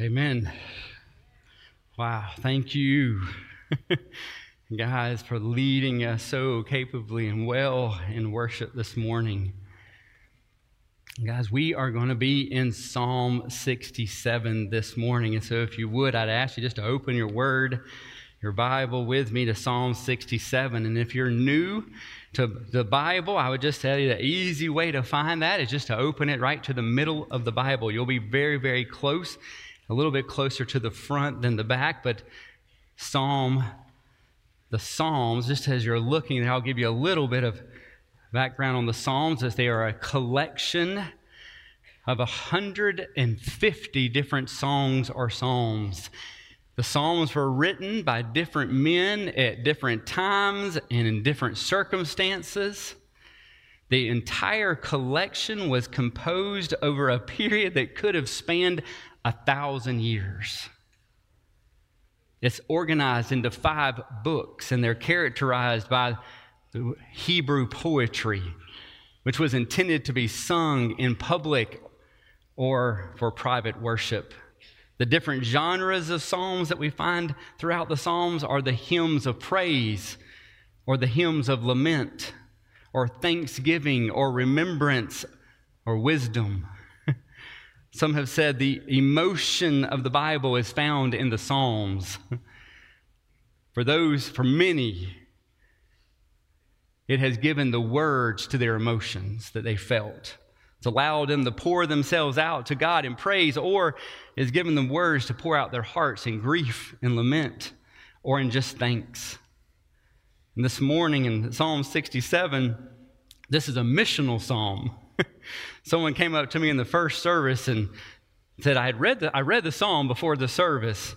Amen. Wow, thank you, guys, for leading us so capably and well in worship this morning. Guys, we are going to be in Psalm 67 this morning. And so, if you would, I'd ask you just to open your word, your Bible with me to Psalm 67. And if you're new to the Bible, I would just tell you the easy way to find that is just to open it right to the middle of the Bible. You'll be very, very close a little bit closer to the front than the back, but Psalm, the Psalms, just as you're looking, I'll give you a little bit of background on the Psalms as they are a collection of 150 different songs or psalms. The Psalms were written by different men at different times and in different circumstances. The entire collection was composed over a period that could have spanned a thousand years. It's organized into five books, and they're characterized by Hebrew poetry, which was intended to be sung in public or for private worship. The different genres of psalms that we find throughout the Psalms are the hymns of praise, or the hymns of lament, or thanksgiving, or remembrance, or wisdom. Some have said the emotion of the Bible is found in the Psalms. For those, for many, it has given the words to their emotions that they felt. It's allowed them to pour themselves out to God in praise, or has given them words to pour out their hearts in grief and lament, or in just thanks. And this morning in Psalm 67, this is a missional psalm. Someone came up to me in the first service and said, I had read the, I read the psalm before the service.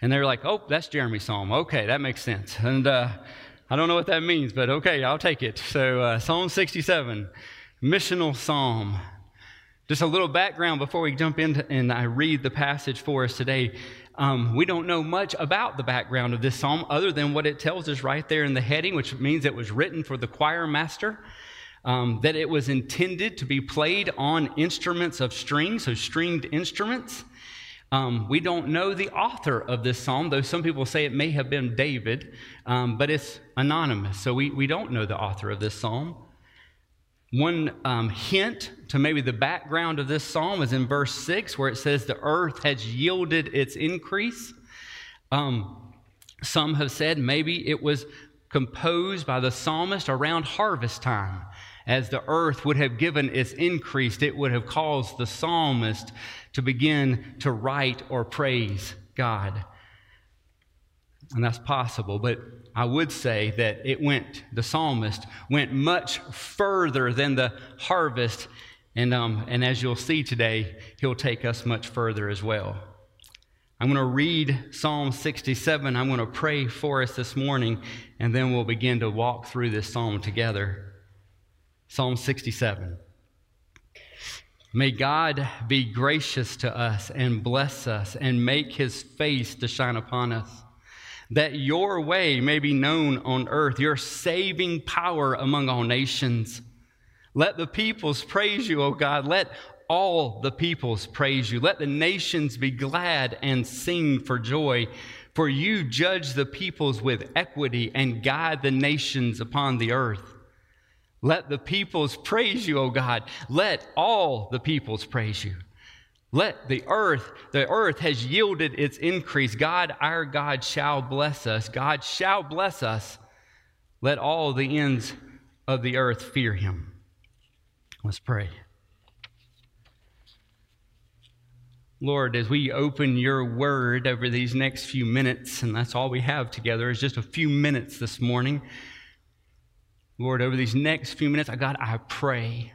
And they were like, oh, that's Jeremy's psalm. Okay, that makes sense. And uh, I don't know what that means, but okay, I'll take it. So, uh, Psalm 67, missional psalm. Just a little background before we jump in and I read the passage for us today. Um, we don't know much about the background of this psalm other than what it tells us right there in the heading, which means it was written for the choir master um, that it was intended to be played on instruments of string, so stringed instruments. Um, we don't know the author of this psalm, though some people say it may have been David, um, but it's anonymous, so we, we don't know the author of this psalm. One um, hint to maybe the background of this psalm is in verse 6, where it says, The earth has yielded its increase. Um, some have said maybe it was composed by the psalmist around harvest time as the earth would have given its increase, it would have caused the psalmist to begin to write or praise God. And that's possible, but I would say that it went, the psalmist went much further than the harvest. And, um, and as you'll see today, he'll take us much further as well. I'm going to read Psalm 67. I'm going to pray for us this morning, and then we'll begin to walk through this psalm together. Psalm 67. May God be gracious to us and bless us and make his face to shine upon us, that your way may be known on earth, your saving power among all nations. Let the peoples praise you, O God. Let all the peoples praise you. Let the nations be glad and sing for joy. For you judge the peoples with equity and guide the nations upon the earth. Let the peoples praise you, O God. Let all the peoples praise you. Let the earth, the earth has yielded its increase. God, our God, shall bless us. God shall bless us. Let all the ends of the earth fear him. Let's pray. Lord, as we open your word over these next few minutes, and that's all we have together is just a few minutes this morning. Lord, over these next few minutes, oh God, I pray.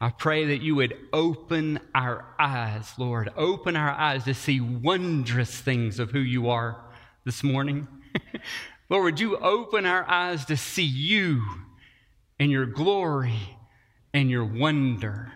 I pray that you would open our eyes, Lord. Open our eyes to see wondrous things of who you are this morning. Lord, would you open our eyes to see you and your glory and your wonder?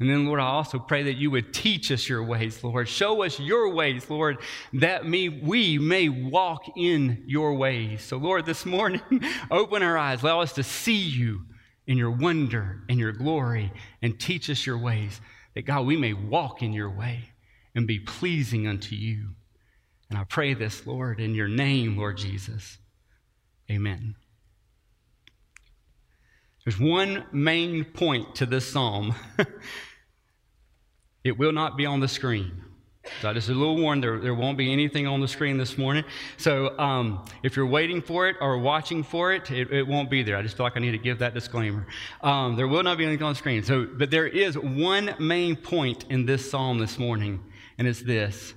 And then, Lord, I also pray that you would teach us your ways, Lord. Show us your ways, Lord, that me, we may walk in your ways. So, Lord, this morning, open our eyes. Allow us to see you in your wonder and your glory and teach us your ways. that God, we may walk in your way and be pleasing unto you. And I pray this, Lord, in your name, Lord Jesus. Amen. There's one main point to this psalm. it will not be on the screen. So just a little warning, there, there won't be anything on the screen this morning. So um, if you're waiting for it or watching for it, it, it, won't be there. I just feel like I need to give that disclaimer. Um, there will not be anything on the screen. So, but there is one main point in this psalm this morning, and it's this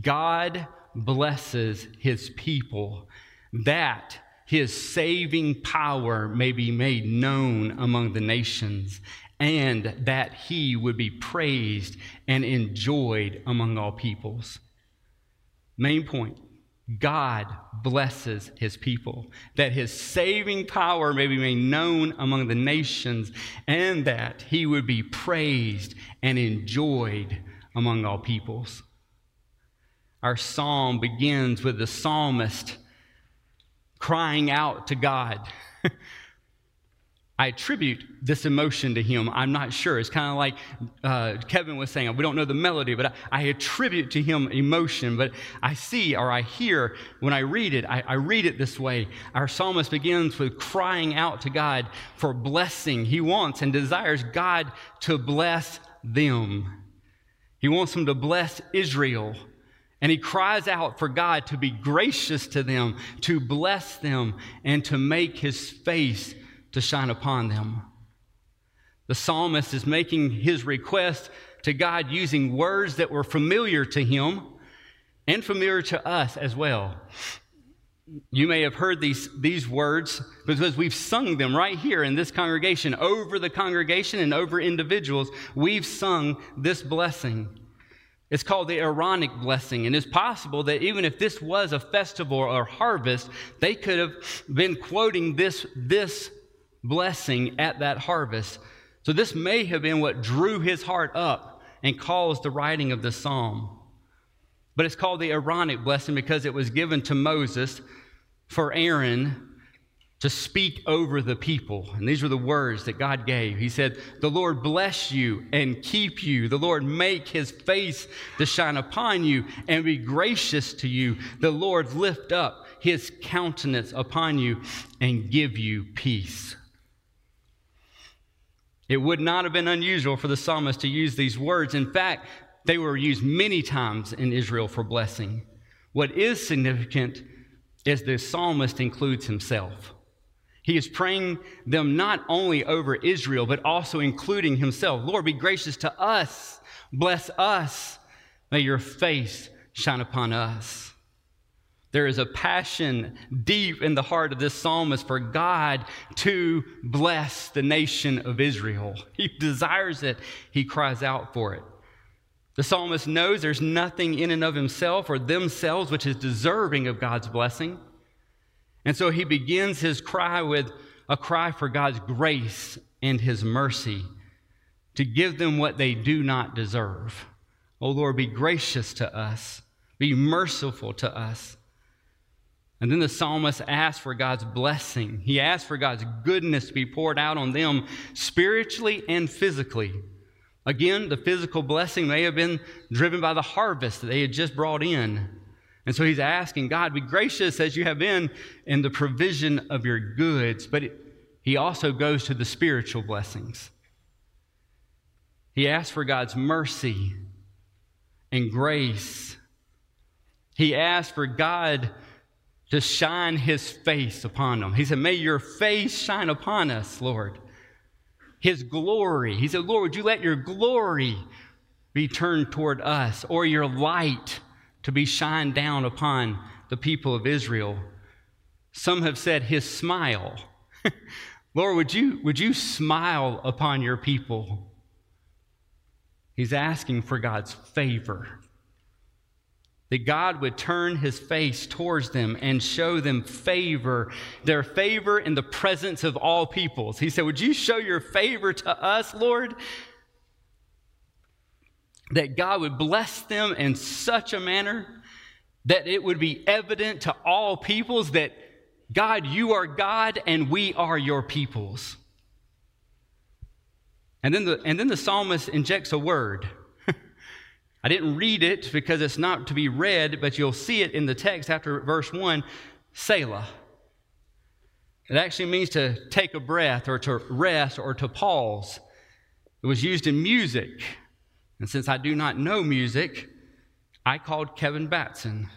God blesses his people that his saving power may be made known among the nations and that he would be praised and enjoyed among all peoples. Main point God blesses his people, that his saving power may be made known among the nations, and that he would be praised and enjoyed among all peoples. Our psalm begins with the psalmist crying out to God. I attribute this emotion to him. I'm not sure. It's kind of like uh, Kevin was saying, we don't know the melody, but I, I, attribute to him emotion. But I see or I hear when I read it, I, I read it this way. Our psalmist begins with crying out to God for blessing. He wants and desires God to bless them. He wants them to bless Israel. And he cries out for God to be gracious to them, to bless them, and to make his face to shine upon them. The psalmist is making his request to God using words that were familiar to him and familiar to us as well. You may have heard these, these words because we've sung them right here in this congregation, over the congregation and over individuals. We've sung this blessing. It's called the Aaronic blessing. And it's possible that even if this was a festival or harvest, they could have been quoting this, this blessing at that harvest. So, this may have been what drew his heart up and caused the writing of the psalm. But it's called the Aaronic blessing because it was given to Moses for Aaron to speak over the people. And these were the words that God gave. He said, The Lord bless you and keep you. The Lord make his face to shine upon you and be gracious to you. The Lord lift up his countenance upon you and give you peace. It would not have been unusual for the psalmist to use these words. In fact, they were used many times in Israel for blessing. What is significant is the psalmist includes himself. He is praying them not only over Israel, but also including himself. Lord, be gracious to us. Bless us. May your face shine upon us. There is a passion deep in the heart of this psalmist for God to bless the nation of Israel. He desires it, he cries out for it. The psalmist knows there's nothing in and of himself or themselves which is deserving of God's blessing. And so he begins his cry with a cry for God's grace and his mercy to give them what they do not deserve. Oh Lord, be gracious to us, be merciful to us. And then the psalmist asks for God's blessing. He asks for God's goodness to be poured out on them spiritually and physically. Again, the physical blessing may have been driven by the harvest that they had just brought in. And so he's asking God, be gracious as you have been in the provision of your goods. But it, he also goes to the spiritual blessings. He asks for God's mercy and grace. He asks for God to shine his face upon them. He said, May your face shine upon us, Lord. His glory. He said, Lord, would you let your glory be turned toward us, or your light to be shined down upon the people of Israel? Some have said his smile. Lord, would you, would you smile upon your people? He's asking for God's favor that God would turn his face towards them and show them favor, their favor in the presence of all peoples. He said, Would you show your favor to us, Lord? That God would bless them in such a manner that it would be evident to all peoples that God, you are God and we are your peoples. And then the, and then the psalmist injects a word. I didn't read it because it's not to be read, but you'll see it in the text after verse 1 Selah. It actually means to take a breath or to rest or to pause. It was used in music. And since I do not know music, I called Kevin Batson.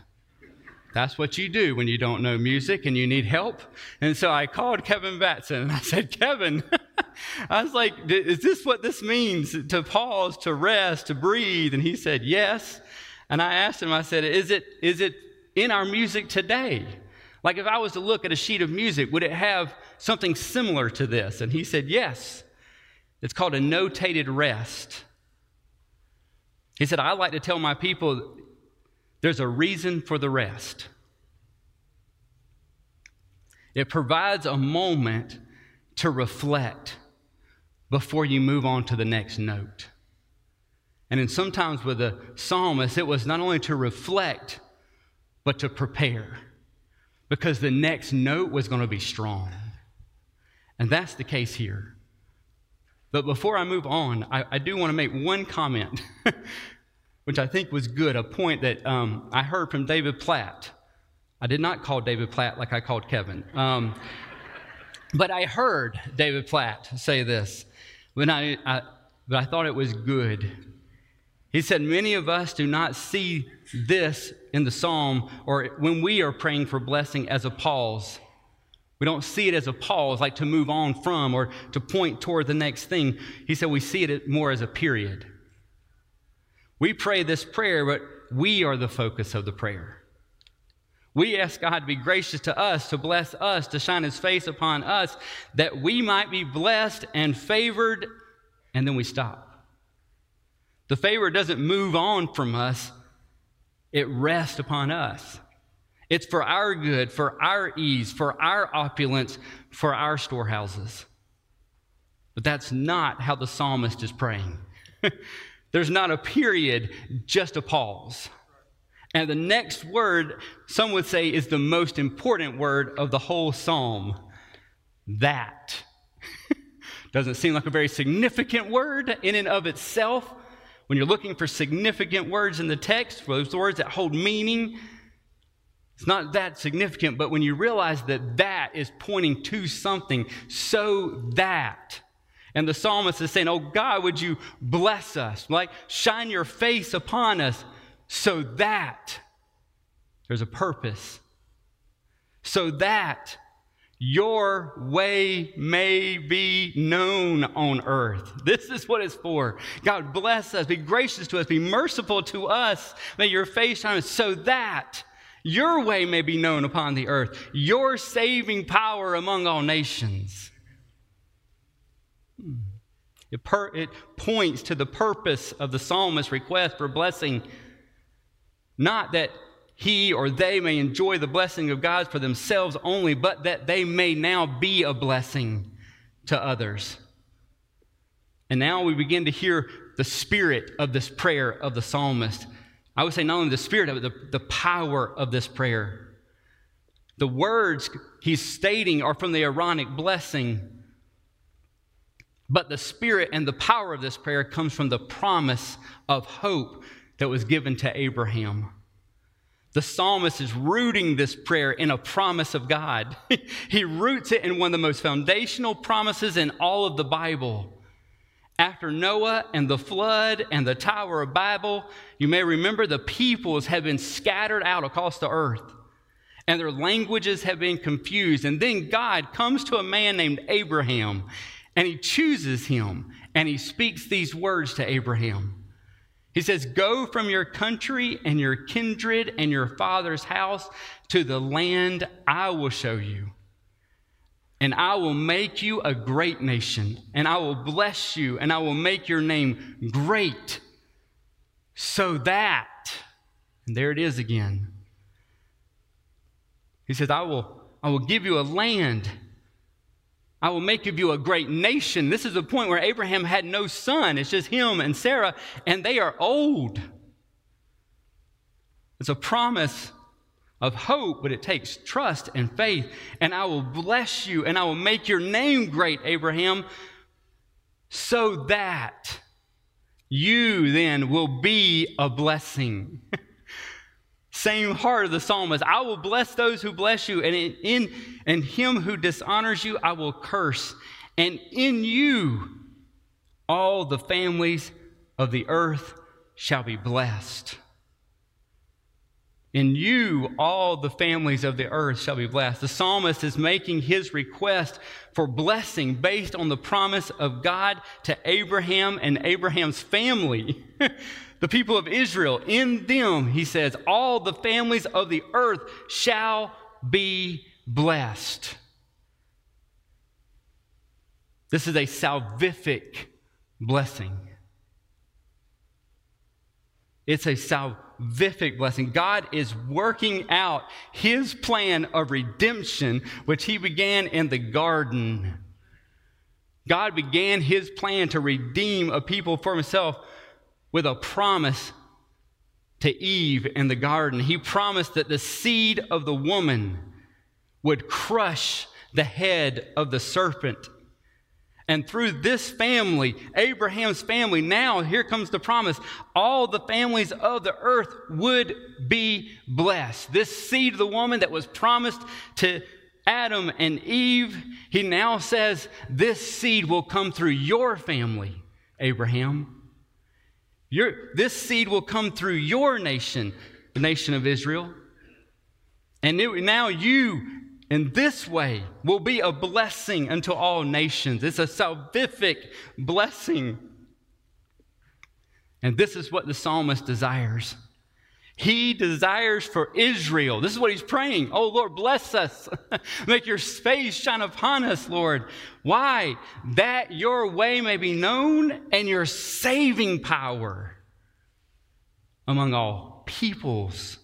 That's what you do when you don't know music and you need help. And so I called Kevin Batson and I said, Kevin, I was like, is this what this means to pause, to rest, to breathe? And he said, yes. And I asked him, I said, is it, is it in our music today? Like if I was to look at a sheet of music, would it have something similar to this? And he said, yes. It's called a notated rest. He said, I like to tell my people there's a reason for the rest. It provides a moment to reflect before you move on to the next note. And then sometimes with the psalmist, it was not only to reflect, but to prepare because the next note was going to be strong. And that's the case here. But before I move on, I, I do want to make one comment, which I think was good, a point that um, I heard from David Platt. I did not call David Platt like I called Kevin. Um, but I heard David Platt say this, when I, I, but I thought it was good. He said, Many of us do not see this in the psalm or when we are praying for blessing as a pause. We don't see it as a pause, like to move on from or to point toward the next thing. He said we see it more as a period. We pray this prayer, but we are the focus of the prayer. We ask God to be gracious to us, to bless us, to shine his face upon us, that we might be blessed and favored, and then we stop. The favor doesn't move on from us, it rests upon us. It's for our good, for our ease, for our opulence, for our storehouses. But that's not how the psalmist is praying. There's not a period, just a pause. And the next word, some would say, is the most important word of the whole psalm that. Doesn't seem like a very significant word in and of itself. When you're looking for significant words in the text, those words that hold meaning, it's not that significant, but when you realize that that is pointing to something, so that. And the psalmist is saying, Oh God, would you bless us? Like, shine your face upon us so that there's a purpose, so that your way may be known on earth. This is what it's for. God bless us, be gracious to us, be merciful to us. May your face shine so that your way may be known upon the earth, your saving power among all nations. Hmm. It, per- it points to the purpose of the psalmist's request for blessing not that he or they may enjoy the blessing of God for themselves only, but that they may now be a blessing to others. And now we begin to hear the spirit of this prayer of the psalmist. I would say not only the spirit of the, the power of this prayer. The words he's stating are from the Aaronic blessing, but the spirit and the power of this prayer comes from the promise of hope that was given to Abraham. The psalmist is rooting this prayer in a promise of God. he roots it in one of the most foundational promises in all of the Bible. After Noah and the flood and the Tower of Babel, you may remember the peoples have been scattered out across the earth and their languages have been confused. And then God comes to a man named Abraham and he chooses him and he speaks these words to Abraham. He says, Go from your country and your kindred and your father's house to the land I will show you. And I will make you a great nation, and I will bless you, and I will make your name great, so that, and there it is again. He says, I will, I will give you a land I will make of you a great nation. This is a point where Abraham had no son. It's just him and Sarah, and they are old. It's a promise of hope, but it takes trust and faith. And I will bless you, and I will make your name great, Abraham, so that you then will be a blessing. Same heart of the psalmist. I will bless those who bless you, and in, in and him who dishonors you, I will curse. And in you, all the families of the earth shall be blessed. In you, all the families of the earth shall be blessed. The psalmist is making his request for blessing based on the promise of God to Abraham and Abraham's family. the people of Israel, in them, he says, all the families of the earth shall be blessed. This is a salvific blessing. It's a salvific blessing. God is working out his plan of redemption, which he began in the garden. God began his plan to redeem a people for himself with a promise to Eve in the garden. He promised that the seed of the woman would crush the head of the serpent and through this family, Abraham's family, now here comes the promise all the families of the earth would be blessed. This seed of the woman that was promised to Adam and Eve, he now says, This seed will come through your family, Abraham. Your, this seed will come through your nation, the nation of Israel. And now you, in this way will be a blessing unto all nations. It's a salvific blessing. And this is what the psalmist desires. He desires for Israel. This is what he's praying. Oh, Lord, bless us. Make your face shine upon us, Lord. Why? That your way may be known and your saving power among all peoples.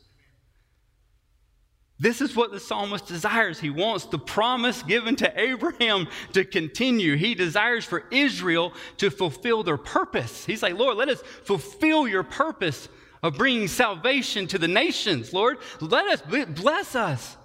This is what the psalmist desires. He wants the promise given to Abraham to continue. He desires for Israel to fulfill their purpose. He's like, Lord, let us fulfill your purpose of bringing salvation to the nations. Lord, let us bless us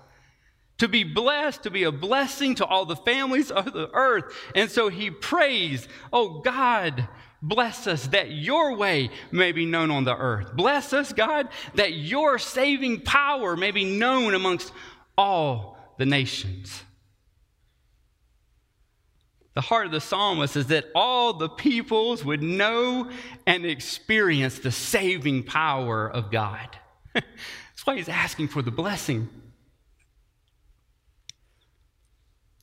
to be blessed, to be a blessing to all the families of the earth. And so he prays, Oh God, Bless us that your way may be known on the earth. Bless us, God, that your saving power may be known amongst all the nations. The heart of the psalmist is that all the peoples would know and experience the saving power of God. That's why he's asking for the blessing.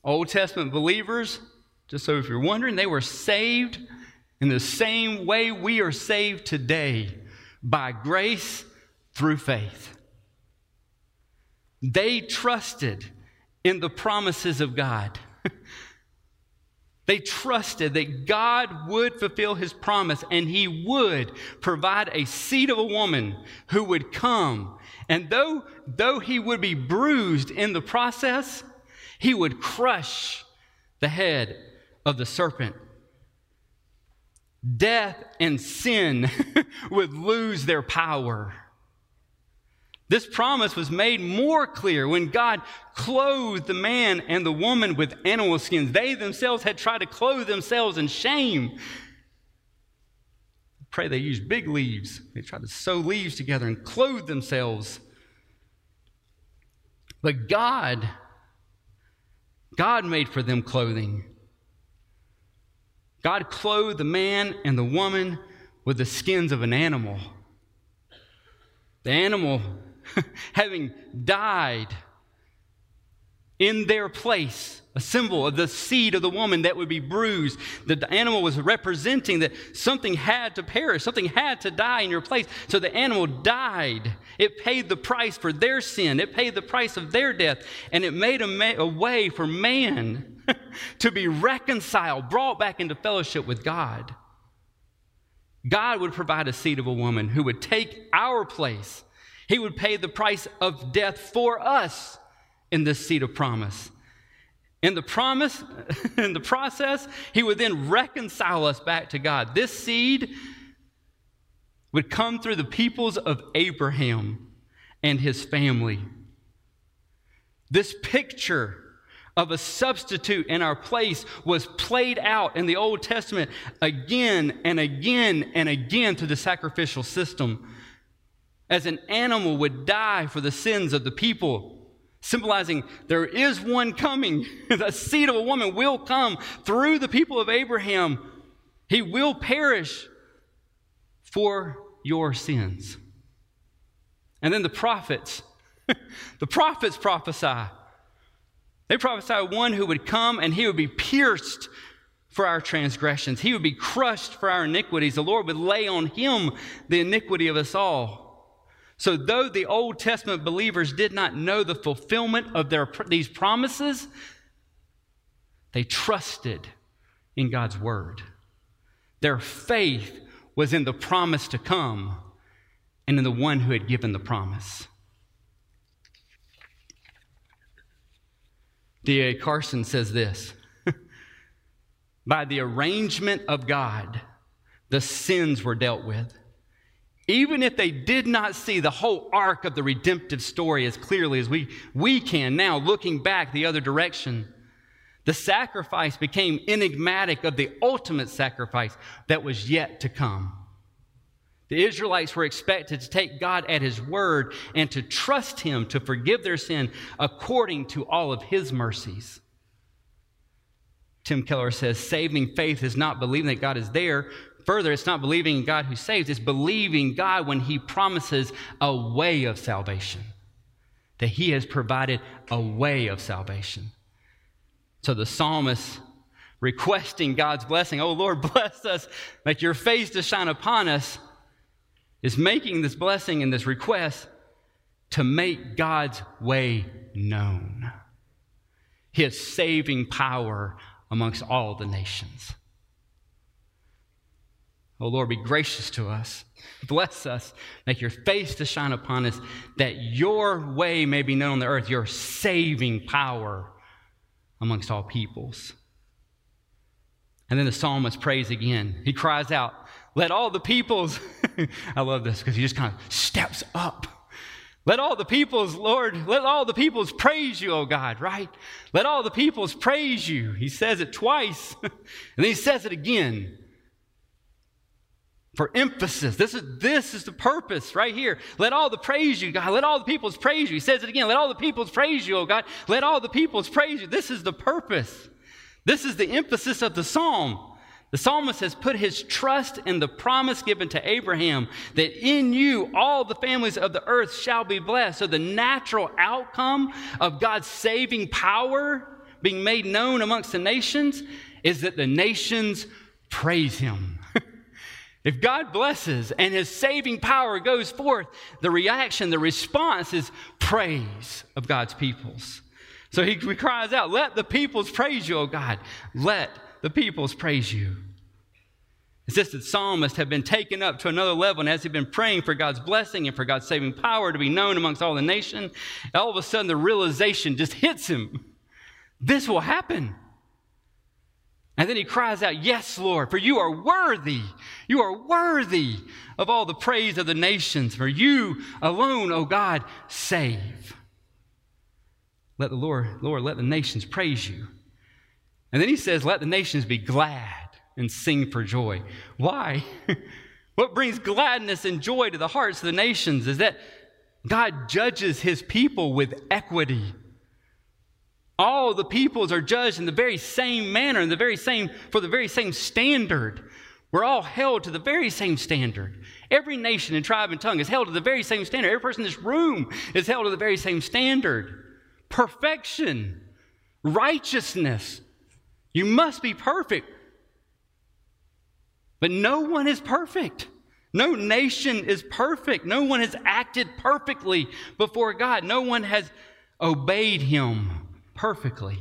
Old Testament believers, just so if you're wondering, they were saved in the same way we are saved today by grace through faith. They trusted in the promises of God. they trusted that God would fulfill his promise and he would provide a seed of a woman who would come. And though, though he would be bruised in the process, he would crush the head of the serpent death and sin would lose their power. This promise was made more clear when God clothed the man and the woman with animal skins. They themselves had tried to clothe themselves in shame. Pray they used big leaves. They tried to sew leaves together and clothe themselves. But God, God made for them clothing. God clothed the man and the woman with the skins of an animal. The animal, having died in their place, a symbol of the seed of the woman that would be bruised. The animal was representing that something had to perish, something had to die in your place. So the animal died. It paid the price for their sin, it paid the price of their death, and it made a, ma- a way for man to be reconciled, brought back into fellowship with God. God would provide a seed of a woman who would take our place. He would pay the price of death for us in this seed of promise. In the promise, in the process, he would then reconcile us back to God. This seed would come through the peoples of Abraham and his family. This picture of a substitute in our place was played out in the Old Testament again and again and again through the sacrificial system. As an animal would die for the sins of the people, symbolizing there is one coming. the seed of a woman will come through the people of Abraham. He will perish for your sins. And then the prophets, the prophets prophesy they prophesy one who would come and he would be pierced for our transgressions. He would be crushed for our iniquities. The Lord would lay on him the iniquity of us all. So, though the Old Testament believers did not know the fulfillment of their, these promises, they trusted in God's word. Their faith was in the promise to come and in the one who had given the promise. D.A. Carson says this By the arrangement of God, the sins were dealt with. Even if they did not see the whole arc of the redemptive story as clearly as we, we can now, looking back the other direction, the sacrifice became enigmatic of the ultimate sacrifice that was yet to come. The Israelites were expected to take God at His word and to trust Him to forgive their sin according to all of His mercies. Tim Keller says saving faith is not believing that God is there. Further, it's not believing in God who saves, it's believing God when He promises a way of salvation, that He has provided a way of salvation. So the psalmist requesting God's blessing, oh Lord, bless us, make your face to shine upon us is making this blessing and this request to make God's way known, his saving power amongst all the nations. Oh Lord, be gracious to us. Bless us. Make your face to shine upon us, that your way may be known on the earth, your saving power amongst all peoples. And then the psalmist prays again. He cries out, Let all the peoples I love this because he just kind of steps up. Let all the peoples, Lord, let all the peoples praise you, oh God, right? Let all the peoples praise you. He says it twice, and then he says it again for emphasis. This is, this is the purpose right here. Let all the praise you, God. Let all the peoples praise you. He says it again. Let all the peoples praise you, oh God. Let all the peoples praise you. This is the purpose. This is the emphasis of the psalm. The psalmist has put his trust in the promise given to Abraham that in you all the families of the earth shall be blessed. So, the natural outcome of God's saving power being made known amongst the nations is that the nations praise him. If God blesses and his saving power goes forth, the reaction, the response is praise of God's peoples. So he cries out, Let the peoples praise you, O God. Let the peoples praise you. It's just that psalmist have been taken up to another level, and as he's been praying for God's blessing and for God's saving power to be known amongst all the nation, all of a sudden the realization just hits him. This will happen. And then he cries out, Yes, Lord, for you are worthy. You are worthy of all the praise of the nations, for you alone, O God, save. Let the Lord, Lord, let the nations praise you. And then he says, Let the nations be glad and sing for joy. Why? what brings gladness and joy to the hearts of the nations is that God judges his people with equity. All the peoples are judged in the very same manner, in the very same, for the very same standard. We're all held to the very same standard. Every nation and tribe and tongue is held to the very same standard. Every person in this room is held to the very same standard. Perfection, righteousness, you must be perfect. But no one is perfect. No nation is perfect. No one has acted perfectly before God. No one has obeyed Him perfectly.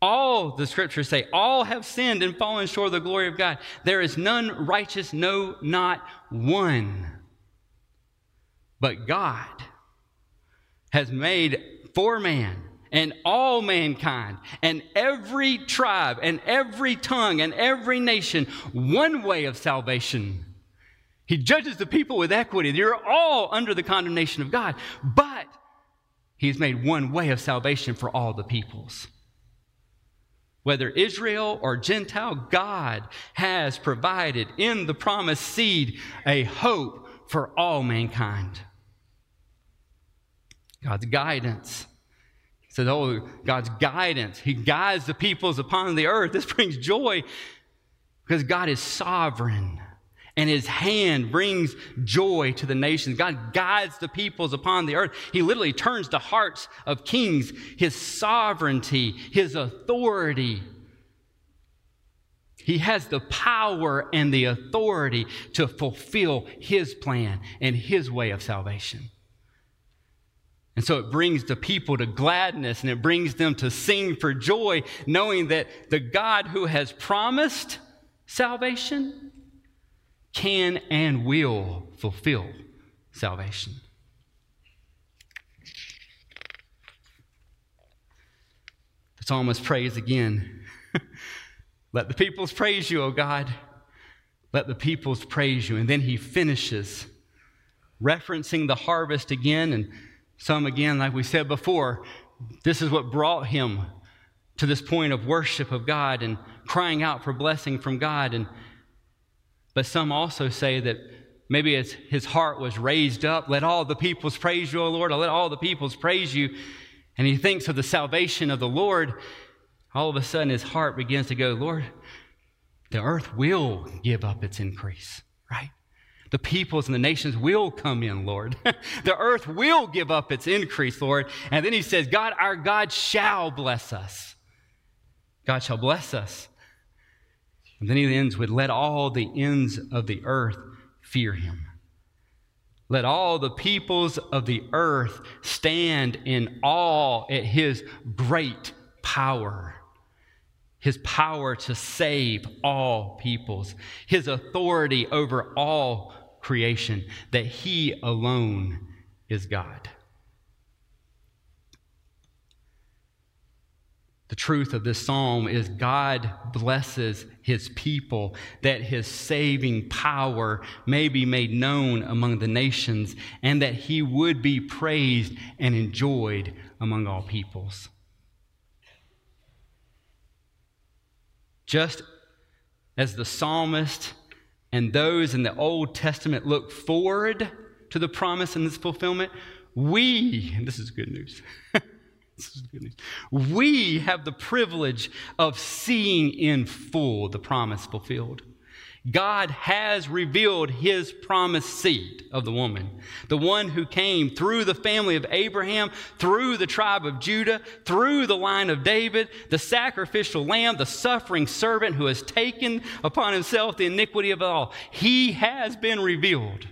All the scriptures say, all have sinned and fallen short of the glory of God. There is none righteous, no, not one. But God has made for man and all mankind and every tribe and every tongue and every nation one way of salvation. He judges the people with equity. You're all under the condemnation of God, but He's made one way of salvation for all the peoples. whether Israel or Gentile, God has provided in the promised seed a hope for all mankind. God's guidance. He says, Oh, God's guidance. He guides the peoples upon the earth. This brings joy because God is sovereign and his hand brings joy to the nations. God guides the peoples upon the earth. He literally turns the hearts of kings, his sovereignty, his authority. He has the power and the authority to fulfill his plan and his way of salvation. And so it brings the people to gladness and it brings them to sing for joy, knowing that the God who has promised salvation can and will fulfill salvation. The psalmist prays again Let the peoples praise you, O God. Let the peoples praise you. And then he finishes referencing the harvest again and some again, like we said before. This is what brought him to this point of worship of God and crying out for blessing from God. And but some also say that maybe his heart was raised up. Let all the peoples praise you, O Lord. Let all the peoples praise you. And he thinks of the salvation of the Lord. All of a sudden, his heart begins to go, Lord, the earth will give up its increase, right? The peoples and the nations will come in, Lord. the earth will give up its increase, Lord. And then he says, God, our God shall bless us. God shall bless us. And then he ends with, Let all the ends of the earth fear him. Let all the peoples of the earth stand in awe at his great power, his power to save all peoples, his authority over all creation, that he alone is God. The truth of this psalm is God blesses his people that his saving power may be made known among the nations and that he would be praised and enjoyed among all peoples. Just as the psalmist and those in the Old Testament look forward to the promise and its fulfillment, we, and this is good news. We have the privilege of seeing in full the promise fulfilled. God has revealed his promised seed of the woman, the one who came through the family of Abraham, through the tribe of Judah, through the line of David, the sacrificial lamb, the suffering servant who has taken upon himself the iniquity of all. He has been revealed.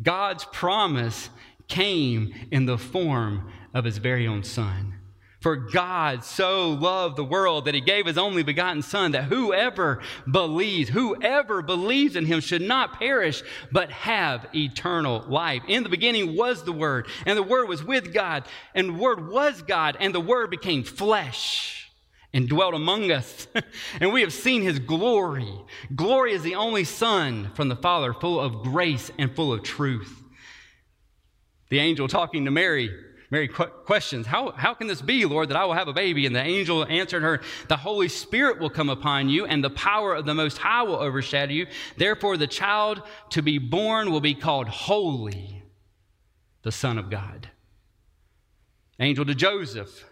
God's promise came in the form of his very own Son. For God so loved the world that he gave his only begotten Son, that whoever believes, whoever believes in him should not perish, but have eternal life. In the beginning was the Word, and the Word was with God, and the Word was God, and the Word became flesh and dwelt among us. and we have seen his glory. Glory is the only Son from the Father, full of grace and full of truth. The angel talking to Mary Mary questions, how, how can this be, Lord, that I will have a baby? And the angel answered her, The Holy Spirit will come upon you, and the power of the Most High will overshadow you. Therefore, the child to be born will be called Holy, the Son of God. Angel to Joseph,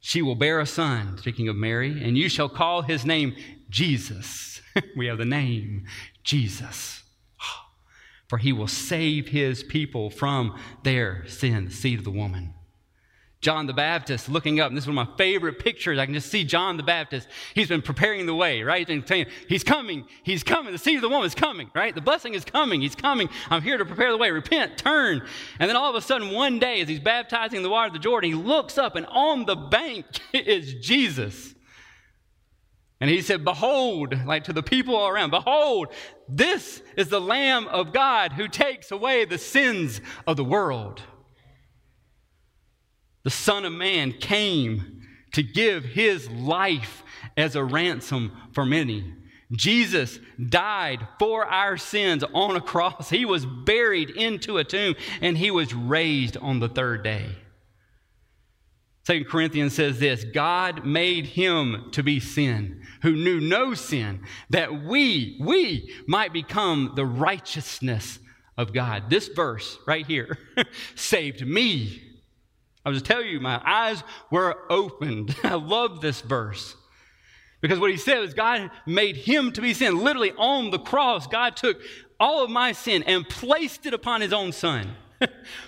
she will bear a son, speaking of Mary, and you shall call his name Jesus. we have the name Jesus for he will save his people from their sin, the seed of the woman. John the Baptist looking up, and this is one of my favorite pictures. I can just see John the Baptist. He's been preparing the way, right? He's been saying, He's coming, He's coming. The seed of the woman is coming, right? The blessing is coming, He's coming. I'm here to prepare the way. Repent, turn. And then all of a sudden, one day, as he's baptizing the water of the Jordan, he looks up, and on the bank is Jesus. And he said, Behold, like to the people all around, behold, this is the Lamb of God who takes away the sins of the world. The Son of Man came to give his life as a ransom for many. Jesus died for our sins on a cross. He was buried into a tomb and he was raised on the third day. Second Corinthians says this God made him to be sin, who knew no sin, that we, we might become the righteousness of God. This verse right here saved me. I was tell you, my eyes were opened. I love this verse. Because what he said is God made him to be sin. Literally on the cross, God took all of my sin and placed it upon his own son.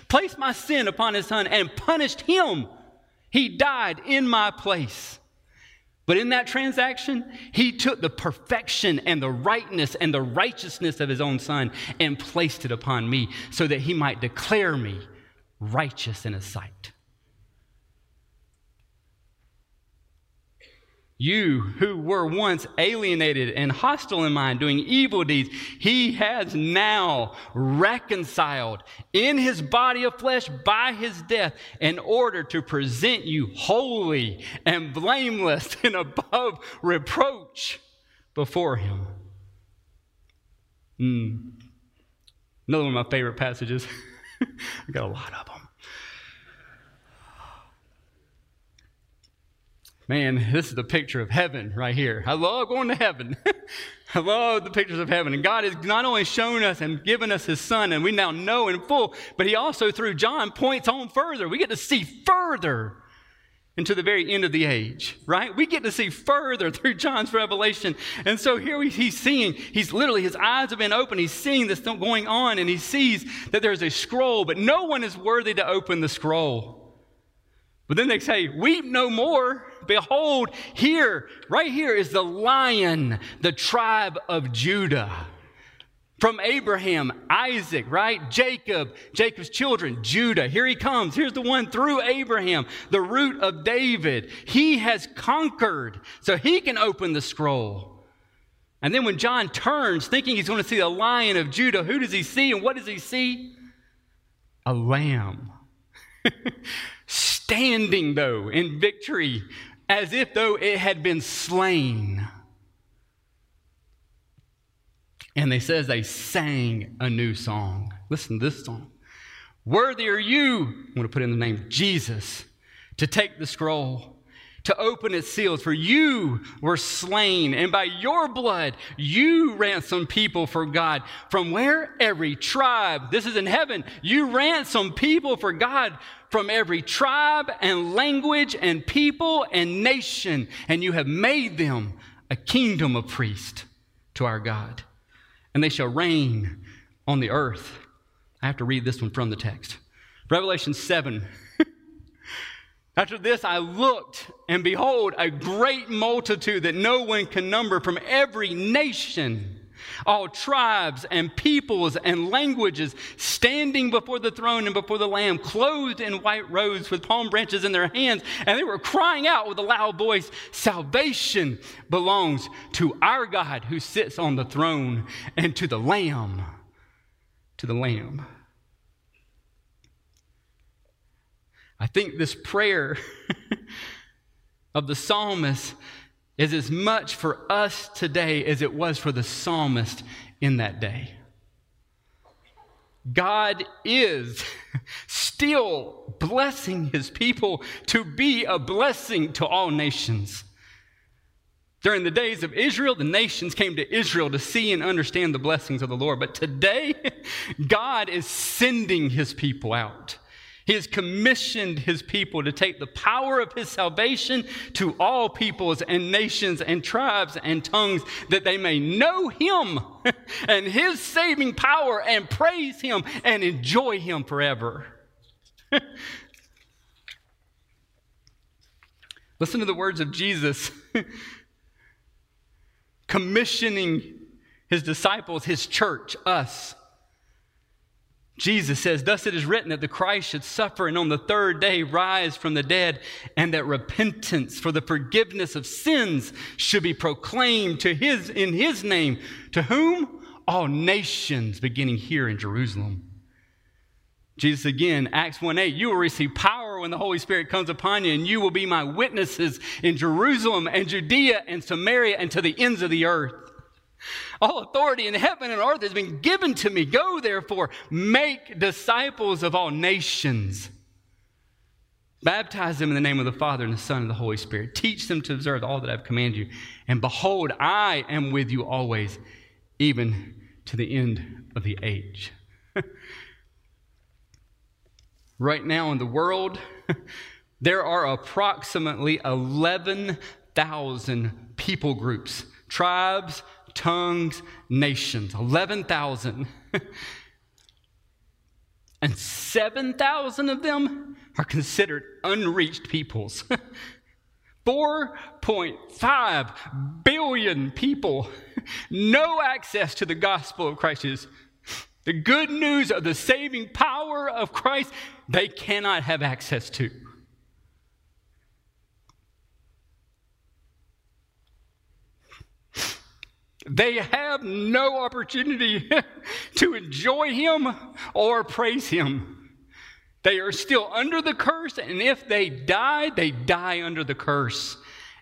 placed my sin upon his son and punished him he died in my place. But in that transaction, he took the perfection and the rightness and the righteousness of his own son and placed it upon me so that he might declare me righteous in his sight. You who were once alienated and hostile in mind, doing evil deeds, he has now reconciled in his body of flesh by his death in order to present you holy and blameless and above reproach before him. Mm. Another one of my favorite passages. I got a lot of them. Man, this is the picture of heaven right here. I love going to heaven. I love the pictures of heaven. And God has not only shown us and given us His Son, and we now know in full, but He also, through John, points on further. We get to see further into the very end of the age, right? We get to see further through John's revelation. And so here we, he's seeing, he's literally, his eyes have been open. He's seeing this going on, and he sees that there's a scroll, but no one is worthy to open the scroll. But then they say, Weep no more. Behold, here, right here is the lion, the tribe of Judah. From Abraham, Isaac, right? Jacob, Jacob's children, Judah. Here he comes. Here's the one through Abraham, the root of David. He has conquered, so he can open the scroll. And then when John turns, thinking he's going to see the lion of Judah, who does he see and what does he see? A lamb. standing, though, in victory, as if though it had been slain. And they says they sang a new song. Listen to this song. Worthy are you, I'm going to put in the name Jesus, to take the scroll to open its seals. For you were slain, and by your blood you ransomed people for God. From where? Every tribe. This is in heaven. You ransomed people for God from every tribe and language and people and nation, and you have made them a kingdom of priests to our God. And they shall reign on the earth. I have to read this one from the text. Revelation 7 after this, I looked, and behold, a great multitude that no one can number from every nation, all tribes and peoples and languages, standing before the throne and before the Lamb, clothed in white robes with palm branches in their hands. And they were crying out with a loud voice Salvation belongs to our God who sits on the throne and to the Lamb. To the Lamb. I think this prayer of the psalmist is as much for us today as it was for the psalmist in that day. God is still blessing his people to be a blessing to all nations. During the days of Israel, the nations came to Israel to see and understand the blessings of the Lord. But today, God is sending his people out. He has commissioned his people to take the power of his salvation to all peoples and nations and tribes and tongues that they may know him and his saving power and praise him and enjoy him forever. Listen to the words of Jesus commissioning his disciples, his church, us Jesus says, Thus it is written that the Christ should suffer and on the third day rise from the dead, and that repentance for the forgiveness of sins should be proclaimed to his, in his name. To whom? All nations, beginning here in Jerusalem. Jesus again, Acts 1 8, you will receive power when the Holy Spirit comes upon you, and you will be my witnesses in Jerusalem and Judea and Samaria and to the ends of the earth. All authority in heaven and earth has been given to me. Go therefore, make disciples of all nations, Baptize them in the name of the Father and the Son and the Holy Spirit. Teach them to observe all that I've commanded you. And behold, I am with you always, even to the end of the age. right now in the world, there are approximately 11,000 people groups, tribes, tongues, nations. 11,000. and 7,000 of them are considered unreached peoples. 4.5 billion people, no access to the gospel of Christ Jesus. The good news of the saving power of Christ, they cannot have access to. They have no opportunity to enjoy Him or praise Him. They are still under the curse, and if they die, they die under the curse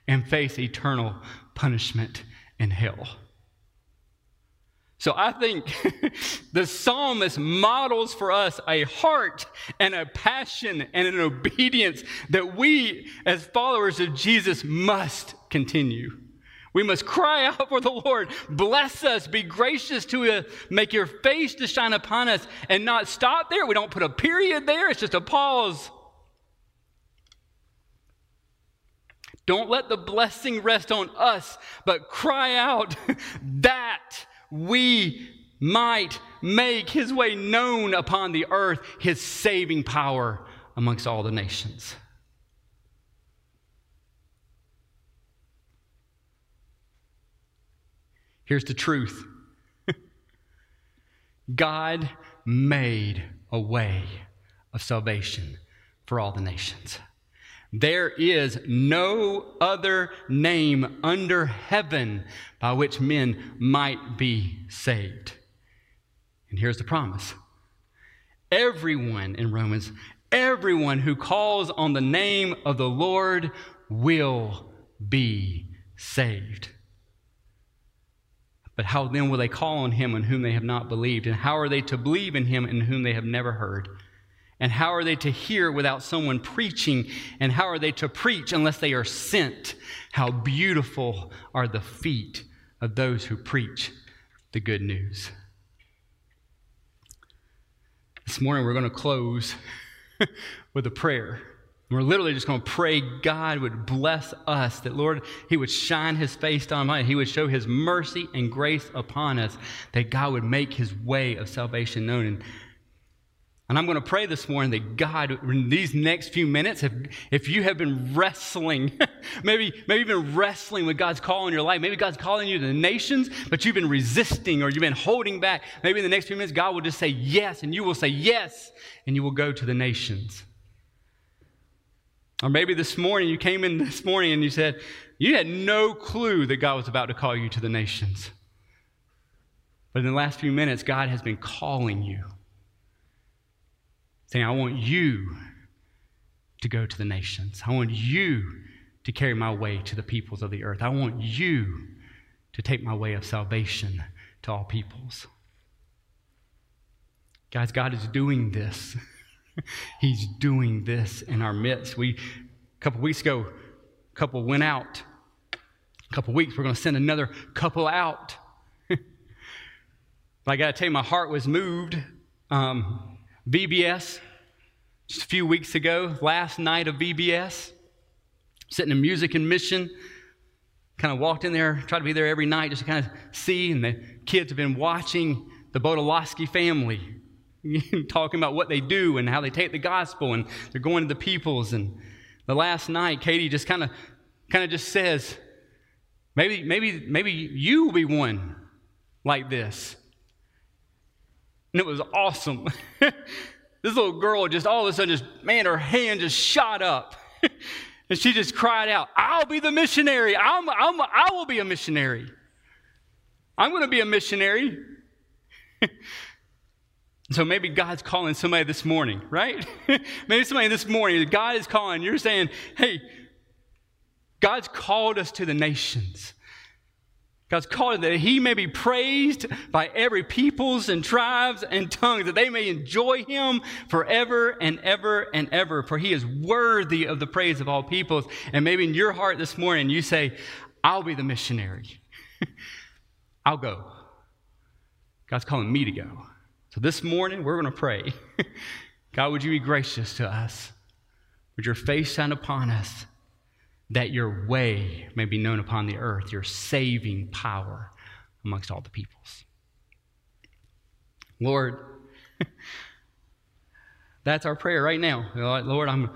and face eternal punishment in hell. So I think the psalmist models for us a heart and a passion and an obedience that we, as followers of Jesus, must continue. We must cry out for the Lord. Bless us. Be gracious to us. Make your face to shine upon us and not stop there. We don't put a period there, it's just a pause. Don't let the blessing rest on us, but cry out that we might make his way known upon the earth, his saving power amongst all the nations. Here's the truth God made a way of salvation for all the nations. There is no other name under heaven by which men might be saved. And here's the promise everyone in Romans, everyone who calls on the name of the Lord will be saved. But how then will they call on him in whom they have not believed? And how are they to believe in him in whom they have never heard? And how are they to hear without someone preaching? And how are they to preach unless they are sent? How beautiful are the feet of those who preach the good news. This morning we're going to close with a prayer. We're literally just going to pray God would bless us, that Lord, He would shine His face on us, He would show His mercy and grace upon us, that God would make His way of salvation known. And, and I'm going to pray this morning that God, in these next few minutes, if, if you have been wrestling, maybe, maybe been wrestling with God's call in your life, maybe God's calling you to the nations, but you've been resisting or you've been holding back, maybe in the next few minutes, God will just say yes, and you will say yes, and you will go to the nations. Or maybe this morning, you came in this morning and you said, you had no clue that God was about to call you to the nations. But in the last few minutes, God has been calling you, saying, I want you to go to the nations. I want you to carry my way to the peoples of the earth. I want you to take my way of salvation to all peoples. Guys, God is doing this. He's doing this in our midst. We a couple weeks ago, a couple went out. A couple weeks, we're going to send another couple out. but I got to tell you, my heart was moved. Um, VBS, just a few weeks ago, last night of VBS, sitting in music and mission. Kind of walked in there, tried to be there every night just to kind of see. And the kids have been watching the Bodolowski family talking about what they do and how they take the gospel and they're going to the peoples. And the last night, Katie just kind of kind of just says, maybe, maybe, maybe you will be one like this. And it was awesome. this little girl just all of a sudden just, man, her hand just shot up. and she just cried out, I'll be the missionary. I'm, I'm, I will be a missionary. I'm going to be a missionary. So maybe God's calling somebody this morning, right? maybe somebody this morning, God is calling. You're saying, hey, God's called us to the nations. God's called that he may be praised by every peoples and tribes and tongues, that they may enjoy him forever and ever and ever, for he is worthy of the praise of all peoples. And maybe in your heart this morning, you say, I'll be the missionary. I'll go. God's calling me to go. So this morning, we're going to pray. God, would you be gracious to us? Would your face shine upon us? that your way may be known upon the earth, your saving power amongst all the peoples. Lord, that's our prayer right now. Lord, I'm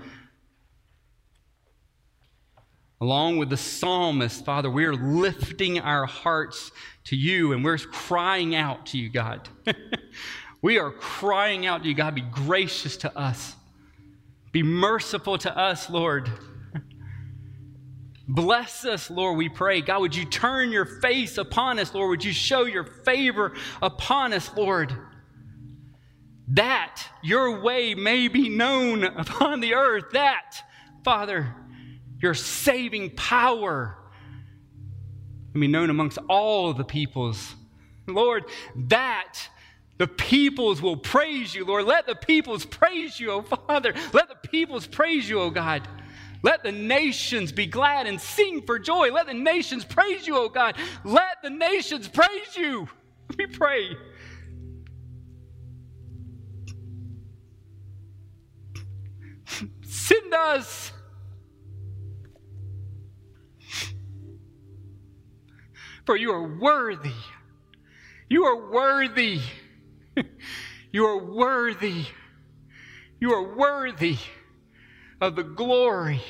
along with the psalmist, Father, we're lifting our hearts to you and we're crying out to you, God. we are crying out to you, God, be gracious to us. Be merciful to us, Lord. Bless us, Lord, we pray. God, would you turn your face upon us, Lord? Would you show your favor upon us, Lord? That your way may be known upon the earth. That, Father, your saving power may be known amongst all the peoples. Lord, that the peoples will praise you, Lord. Let the peoples praise you, O Father. Let the peoples praise you, O God. Let the nations be glad and sing for joy. Let the nations praise you, O God. Let the nations praise you. We pray. Send us. For you are worthy. You are worthy. You are worthy. You are worthy of the glory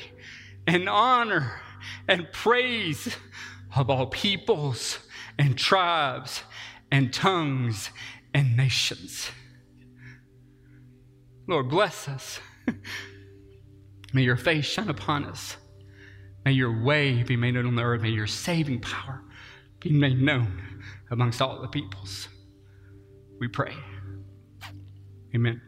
and honor and praise of all peoples and tribes and tongues and nations. Lord, bless us. May your face shine upon us. May your way be made known on the earth. May your saving power be made known amongst all the peoples. We pray. Amen.